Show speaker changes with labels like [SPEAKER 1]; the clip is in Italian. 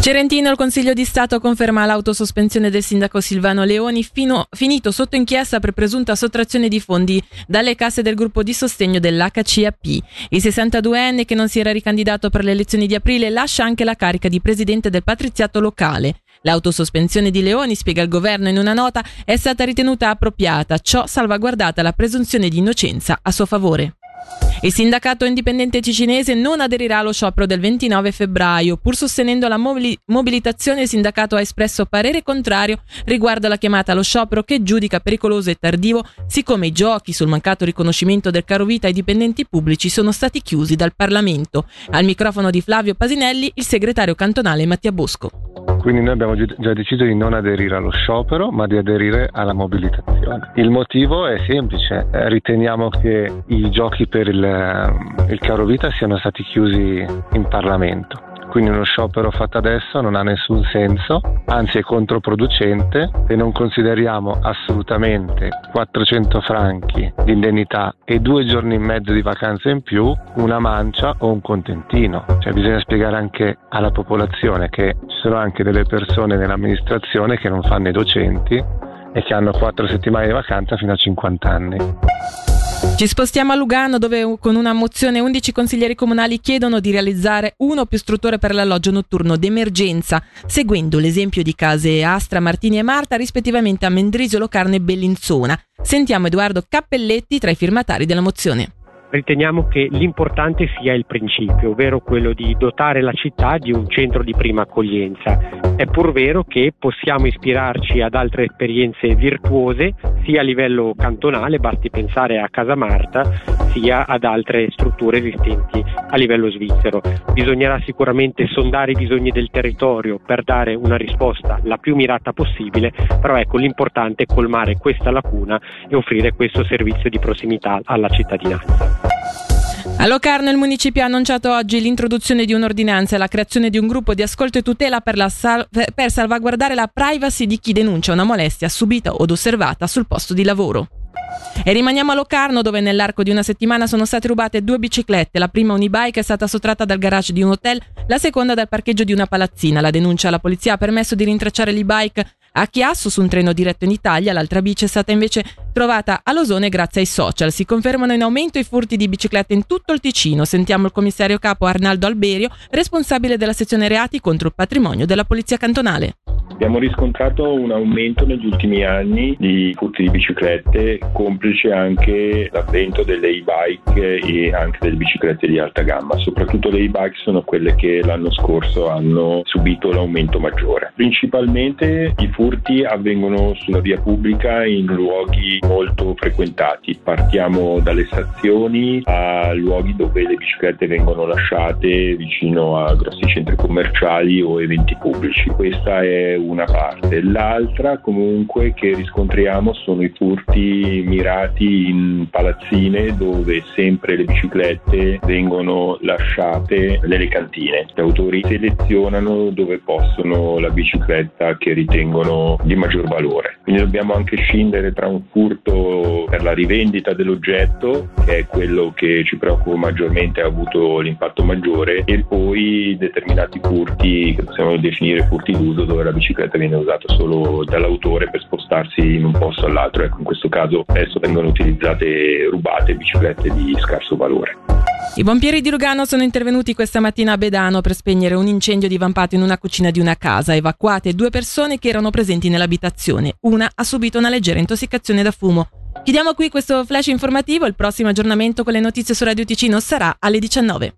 [SPEAKER 1] Cerentino, il Consiglio di Stato conferma l'autosospensione del sindaco Silvano Leoni, fino, finito sotto inchiesta per presunta sottrazione di fondi dalle casse del gruppo di sostegno dell'HCAP. Il 62enne, che non si era ricandidato per le elezioni di aprile, lascia anche la carica di presidente del patriziato locale. L'autosospensione di Leoni, spiega il governo in una nota, è stata ritenuta appropriata, ciò salvaguardata la presunzione di innocenza a suo favore. Il sindacato indipendente ticinese non aderirà allo sciopero del 29 febbraio. Pur sostenendo la mobili- mobilitazione, il sindacato ha espresso parere contrario riguardo alla chiamata allo sciopero che giudica pericoloso e tardivo, siccome i giochi sul mancato riconoscimento del caro vita ai dipendenti pubblici sono stati chiusi dal Parlamento. Al microfono di Flavio Pasinelli, il segretario cantonale Mattia Bosco.
[SPEAKER 2] Quindi noi abbiamo già deciso di non aderire allo sciopero, ma di aderire alla mobilitazione. Il motivo è semplice, eh, riteniamo che i giochi per il, il caro vita siano stati chiusi in Parlamento quindi uno sciopero fatto adesso non ha nessun senso, anzi è controproducente e non consideriamo assolutamente 400 franchi di indennità e due giorni e mezzo di vacanze in più una mancia o un contentino. Cioè bisogna spiegare anche alla popolazione che ci sono anche delle persone nell'amministrazione che non fanno i docenti e che hanno 4 settimane di vacanza fino a 50 anni.
[SPEAKER 1] Ci spostiamo a Lugano dove con una mozione 11 consiglieri comunali chiedono di realizzare uno o più strutture per l'alloggio notturno d'emergenza, seguendo l'esempio di case Astra, Martini e Marta rispettivamente a Mendrisio, Locarno e Bellinzona. Sentiamo Edoardo Cappelletti tra i firmatari della mozione
[SPEAKER 3] riteniamo che l'importante sia il principio, ovvero quello di dotare la città di un centro di prima accoglienza. È pur vero che possiamo ispirarci ad altre esperienze virtuose sia a livello cantonale, basti pensare a Casa Marta, sia ad altre strutture esistenti a livello svizzero. Bisognerà sicuramente sondare i bisogni del territorio per dare una risposta la più mirata possibile, però ecco l'importante è colmare questa lacuna e offrire questo servizio di prossimità alla cittadinanza.
[SPEAKER 1] A Locarno il municipio ha annunciato oggi l'introduzione di un'ordinanza e la creazione di un gruppo di ascolto e tutela per, sal- per salvaguardare la privacy di chi denuncia una molestia subita od osservata sul posto di lavoro. E rimaniamo a Locarno dove nell'arco di una settimana sono state rubate due biciclette, la prima unibike è stata sottratta dal garage di un hotel, la seconda dal parcheggio di una palazzina. La denuncia alla polizia ha permesso di rintracciare l'e-bike a Chiasso su un treno diretto in Italia, l'altra bici è stata invece trovata a Losone grazie ai social. Si confermano in aumento i furti di biciclette in tutto il Ticino. Sentiamo il commissario capo Arnaldo Alberio, responsabile della sezione reati contro il patrimonio della Polizia Cantonale.
[SPEAKER 4] Abbiamo riscontrato un aumento negli ultimi anni di furti di biciclette, complice anche l'avvento delle e-bike e anche delle biciclette di alta gamma. Soprattutto le e-bike sono quelle che l'anno scorso hanno subito l'aumento maggiore. Principalmente i furti avvengono sulla via pubblica in luoghi molto frequentati. Partiamo dalle stazioni a luoghi dove le biciclette vengono lasciate vicino a grossi centri commerciali o eventi pubblici. Questa è una parte. L'altra comunque che riscontriamo sono i furti mirati in palazzine dove sempre le biciclette vengono lasciate nelle cantine. Gli autori selezionano dove possono la bicicletta che ritengono di maggior valore. Quindi dobbiamo anche scindere tra un furto per la rivendita dell'oggetto, che è quello che ci preoccupa maggiormente, ha avuto l'impatto maggiore, e poi determinati furti che possiamo definire furti d'uso dove la bicicletta bicicletta viene usata solo dall'autore per spostarsi in un posto all'altro. Ecco, in questo caso spesso vengono utilizzate rubate biciclette di scarso valore.
[SPEAKER 1] I pompieri di Lugano sono intervenuti questa mattina a Bedano per spegnere un incendio divampato in una cucina di una casa, evacuate due persone che erano presenti nell'abitazione. Una ha subito una leggera intossicazione da fumo. Chiudiamo qui questo flash informativo, il prossimo aggiornamento con le notizie su Radio Ticino sarà alle 19.